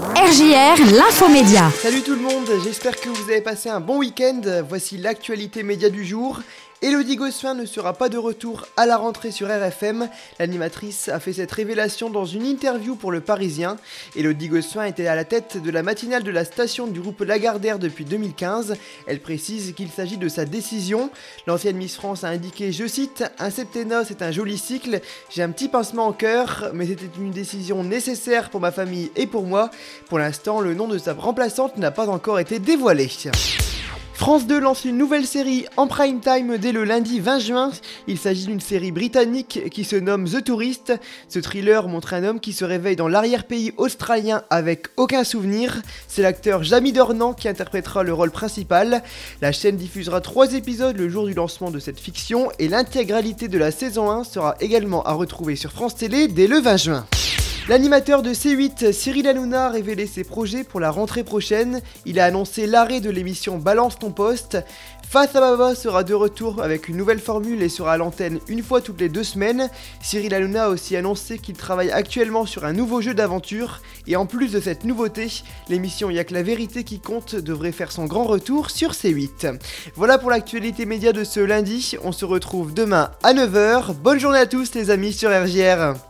RJR, l'infomédia. Salut tout le monde, j'espère que vous avez passé un bon week-end. Voici l'actualité média du jour. Elodie Gossuin ne sera pas de retour à la rentrée sur RFM. L'animatrice a fait cette révélation dans une interview pour Le Parisien. Elodie Gossuin était à la tête de la matinale de la station du groupe Lagardère depuis 2015. Elle précise qu'il s'agit de sa décision. L'ancienne Miss France a indiqué, je cite, Un septénos est un joli cycle. J'ai un petit pincement au cœur, mais c'était une décision nécessaire pour ma famille et pour moi. Pour l'instant, le nom de sa remplaçante n'a pas encore été dévoilé. France 2 lance une nouvelle série en prime time dès le lundi 20 juin. Il s'agit d'une série britannique qui se nomme The Tourist. Ce thriller montre un homme qui se réveille dans l'arrière-pays australien avec aucun souvenir. C'est l'acteur Jamie Dornan qui interprétera le rôle principal. La chaîne diffusera trois épisodes le jour du lancement de cette fiction et l'intégralité de la saison 1 sera également à retrouver sur France Télé dès le 20 juin. L'animateur de C8, Cyril Hanouna, a révélé ses projets pour la rentrée prochaine. Il a annoncé l'arrêt de l'émission Balance ton poste. Face à Baba sera de retour avec une nouvelle formule et sera à l'antenne une fois toutes les deux semaines. Cyril Hanouna a aussi annoncé qu'il travaille actuellement sur un nouveau jeu d'aventure. Et en plus de cette nouveauté, l'émission Y'a que la vérité qui compte devrait faire son grand retour sur C8. Voilà pour l'actualité média de ce lundi. On se retrouve demain à 9h. Bonne journée à tous les amis sur RGR.